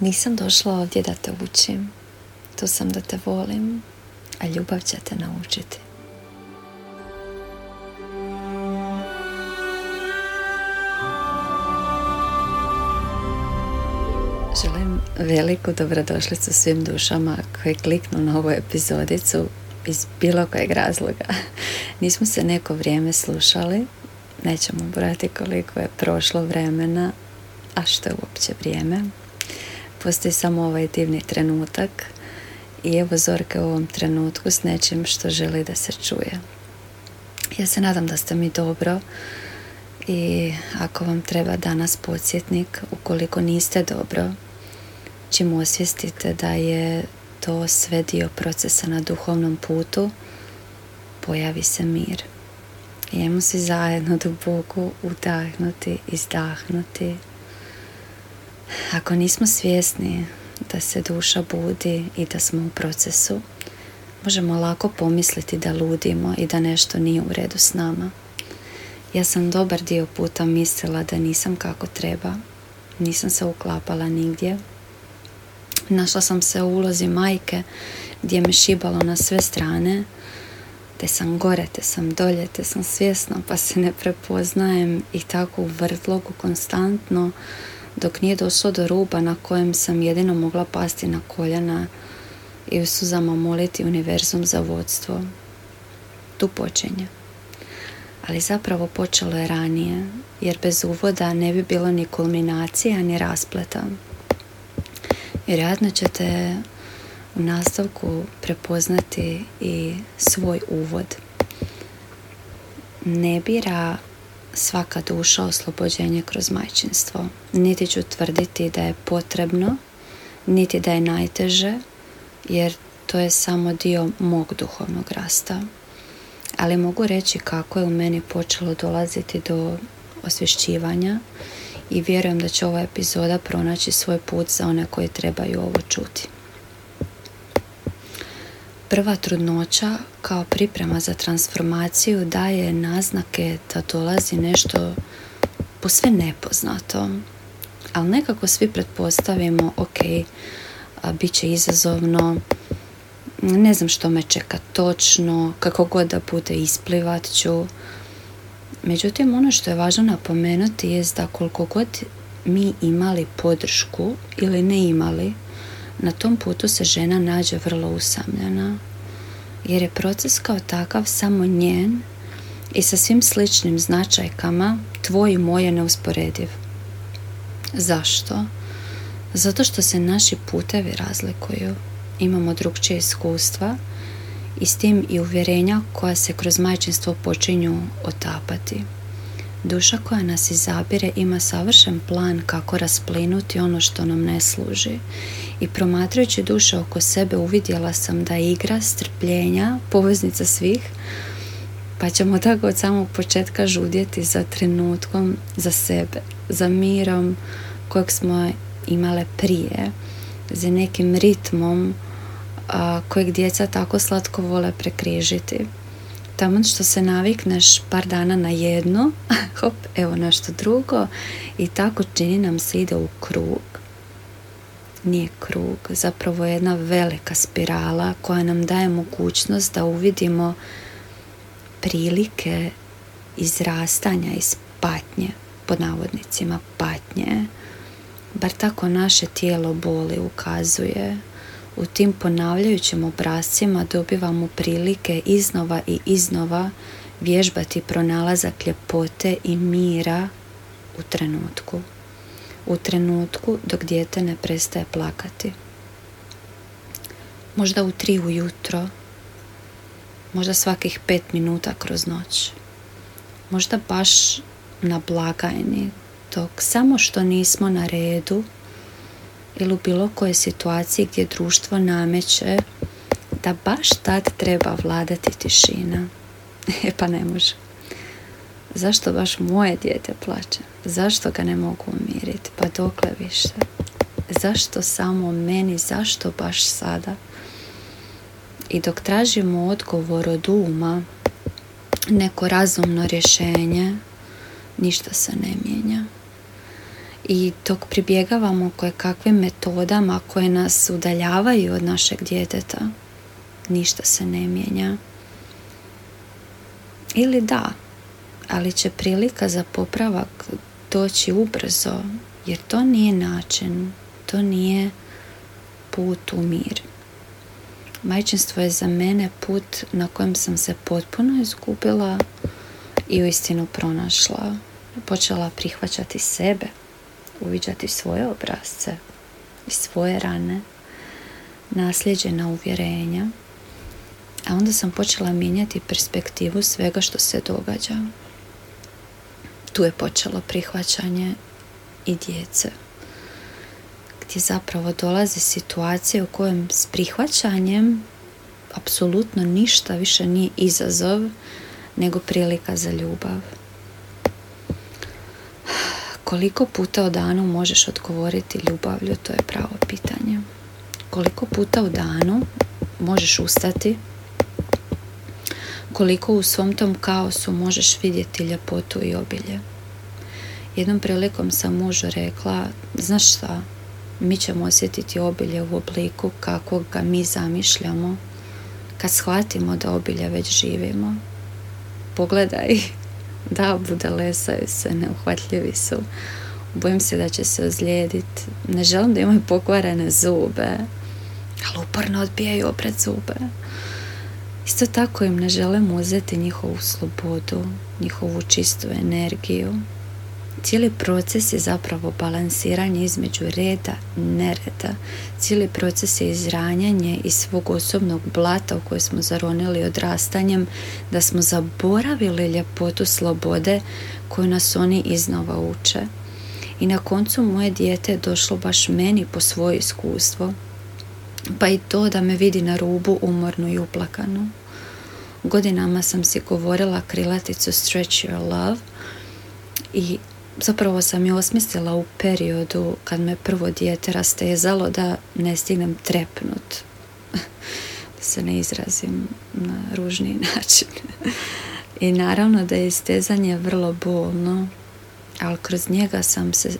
Nisam došla ovdje da te učim. Tu sam da te volim, a ljubav će te naučiti. Želim veliku dobrodošlicu svim dušama koji kliknu na ovu epizodicu iz bilo kojeg razloga. Nismo se neko vrijeme slušali, nećemo brati koliko je prošlo vremena, a što je uopće vrijeme. Postoji samo ovaj divni trenutak i evo Zorka u ovom trenutku s nečim što želi da se čuje. Ja se nadam da ste mi dobro i ako vam treba danas podsjetnik, ukoliko niste dobro, čim osvijestite da je to sve dio procesa na duhovnom putu, pojavi se mir. I ajmo svi zajedno duboko udahnuti, izdahnuti. Ako nismo svjesni da se duša budi i da smo u procesu, možemo lako pomisliti da ludimo i da nešto nije u redu s nama. Ja sam dobar dio puta mislila da nisam kako treba, nisam se uklapala nigdje. Našla sam se u ulozi majke gdje me šibalo na sve strane, te sam gore, te sam dolje, te sam svjesna pa se ne prepoznajem i tako u vrtlogu konstantno dok nije došlo do ruba na kojem sam jedino mogla pasti na koljena i u suzama moliti univerzum za vodstvo. Tu počinje. Ali zapravo počelo je ranije, jer bez uvoda ne bi bilo ni kulminacija ni raspleta. Vjerojatno ćete u nastavku prepoznati i svoj uvod. Ne bira svaka duša oslobođenje kroz majčinstvo. Niti ću tvrditi da je potrebno, niti da je najteže, jer to je samo dio mog duhovnog rasta. Ali mogu reći kako je u meni počelo dolaziti do osvješćivanja i vjerujem da će ova epizoda pronaći svoj put za one koji trebaju ovo čuti. Prva trudnoća kao priprema za transformaciju daje naznake da dolazi nešto posve nepoznato. Ali nekako svi pretpostavimo, ok, bit će izazovno, ne znam što me čeka točno, kako god da bude isplivat ću. Međutim, ono što je važno napomenuti je da koliko god mi imali podršku ili ne imali, na tom putu se žena nađe vrlo usamljena, jer je proces kao takav samo njen i sa svim sličnim značajkama tvoj i moj je neusporediv. Zašto? Zato što se naši putevi razlikuju. Imamo drugčije iskustva i s tim i uvjerenja koja se kroz majčinstvo počinju otapati. Duša koja nas izabire ima savršen plan kako rasplinuti ono što nam ne služi. I promatrajući duše oko sebe uvidjela sam da je igra strpljenja poveznica svih, pa ćemo tako od samog početka žudjeti za trenutkom, za sebe, za mirom kojeg smo imale prije, za nekim ritmom kojeg djeca tako slatko vole prekrižiti tamo što se navikneš par dana na jedno, hop, evo nešto drugo i tako čini nam se ide u krug. Nije krug, zapravo je jedna velika spirala koja nam daje mogućnost da uvidimo prilike izrastanja iz patnje, pod navodnicima patnje, bar tako naše tijelo boli ukazuje u tim ponavljajućim obrazcima dobivamo prilike iznova i iznova vježbati pronalazak ljepote i mira u trenutku. U trenutku dok dijete ne prestaje plakati. Možda u tri ujutro, možda svakih pet minuta kroz noć. Možda baš na blagajni, dok samo što nismo na redu ili u bilo kojoj situaciji gdje društvo nameće da baš tad treba vladati tišina. E pa ne može. Zašto baš moje dijete plaće? Zašto ga ne mogu umiriti? Pa dokle više? Zašto samo meni? Zašto baš sada? I dok tražimo odgovor od uma, neko razumno rješenje, ništa se ne mijenja. I dok pribjegavamo koje kakvim metodama koje nas udaljavaju od našeg djeteta, ništa se ne mijenja. Ili da, ali će prilika za popravak doći ubrzo, jer to nije način, to nije put u mir. Majčinstvo je za mene put na kojem sam se potpuno izgubila i u istinu pronašla. Počela prihvaćati sebe, uviđati svoje obrazce i svoje rane, nasljeđena uvjerenja, a onda sam počela mijenjati perspektivu svega što se događa. Tu je počelo prihvaćanje i djece gdje zapravo dolazi situacija u kojem s prihvaćanjem apsolutno ništa više nije izazov nego prilika za ljubav. Koliko puta u danu možeš odgovoriti ljubavlju, to je pravo pitanje. Koliko puta u danu možeš ustati, koliko u svom tom kaosu možeš vidjeti ljepotu i obilje. Jednom prilikom sam mužu rekla, znaš šta, mi ćemo osjetiti obilje u obliku kako ga mi zamišljamo kad shvatimo da obilje već živimo. Pogledaj, da, lesaju se, neuhvatljivi su. Bojim se da će se ozlijediti. Ne želim da imaju pokvarene zube, ali uporno odbijaju opred zube. Isto tako im ne želim uzeti njihovu slobodu, njihovu čistu energiju, cijeli proces je zapravo balansiranje između reda i nereda. Cijeli proces je izranjanje iz svog osobnog blata u koje smo zaronili odrastanjem, da smo zaboravili ljepotu slobode koju nas oni iznova uče. I na koncu moje dijete je došlo baš meni po svoje iskustvo, pa i to da me vidi na rubu umornu i uplakanu. Godinama sam si govorila krilaticu Stretch Your Love i zapravo sam je osmislila u periodu kad me prvo dijete rastezalo da ne stignem trepnut. da se ne izrazim na ružni način. I naravno da je istezanje vrlo bolno, ali kroz njega sam se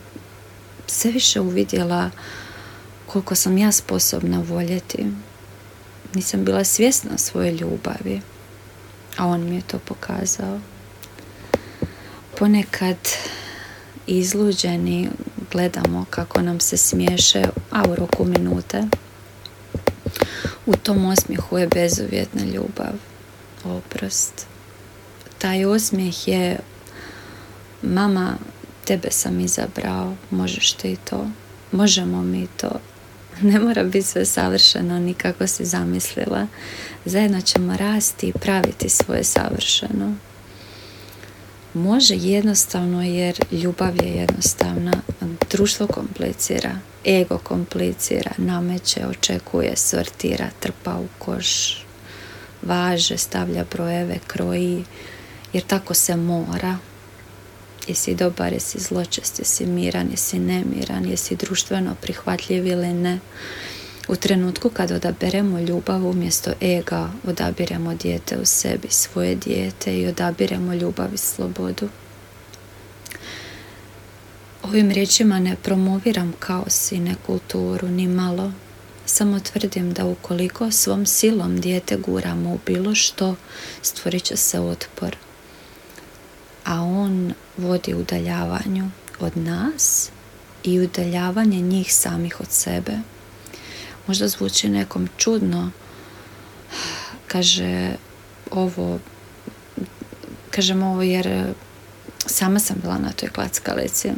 sve više uvidjela koliko sam ja sposobna voljeti. Nisam bila svjesna svoje ljubavi, a on mi je to pokazao. Ponekad izluđeni gledamo kako nam se smiješe, a u roku minute u tom osmijehu je bezuvjetna ljubav, oprost. Taj osmijeh je mama, tebe sam izabrao, možeš ti to, možemo mi to. Ne mora biti sve savršeno ni kako si zamislila. Zajedno ćemo rasti i praviti svoje savršeno može jednostavno jer ljubav je jednostavna, društvo komplicira, ego komplicira, nameće, očekuje, sortira, trpa u koš, važe, stavlja brojeve, kroji, jer tako se mora. Jesi dobar, jesi zločest, jesi miran, jesi nemiran, jesi društveno prihvatljiv ili ne. U trenutku kad odaberemo ljubav umjesto ega, odabiremo dijete u sebi, svoje dijete i odabiremo ljubav i slobodu. Ovim riječima ne promoviram kaos i nekulturu, ni malo. Samo tvrdim da ukoliko svom silom dijete guramo u bilo što, stvorit će se otpor. A on vodi udaljavanju od nas i udaljavanje njih samih od sebe možda zvuči nekom čudno. Kaže ovo kažem ovo jer sama sam bila na toj klackalici.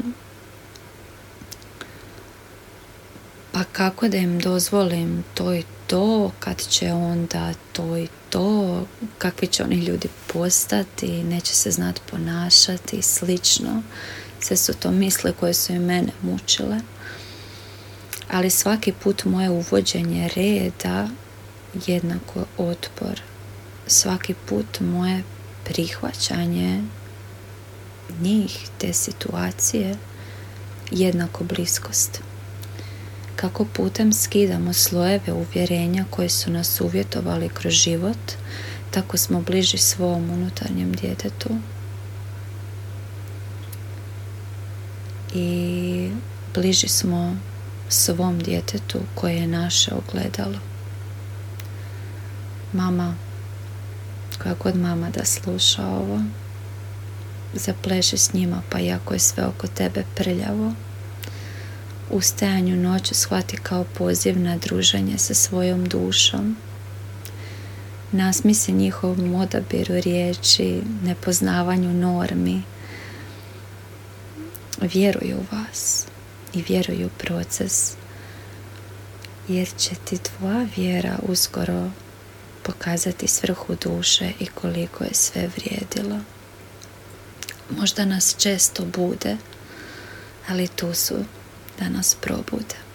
Pa kako da im dozvolim to i to kad će onda to i to kakvi će oni ljudi postati neće se znati ponašati slično. Sve su to misle koje su i mene mučile ali svaki put moje uvođenje reda jednako otpor. Svaki put moje prihvaćanje njih, te situacije, jednako bliskost. Kako putem skidamo slojeve uvjerenja koje su nas uvjetovali kroz život, tako smo bliži svom unutarnjem djetetu. I bliži smo svom djetetu koje je naše ogledalo. Mama, koja god mama da sluša ovo, zapleši s njima pa iako je sve oko tebe prljavo, u stajanju noću shvati kao poziv na druženje sa svojom dušom. Nasmi se njihovom odabiru riječi, nepoznavanju normi. Vjeruju u vas i vjeruju u proces, jer će ti tvoja vjera uskoro pokazati svrhu duše i koliko je sve vrijedilo. Možda nas često bude, ali tu su da nas probude.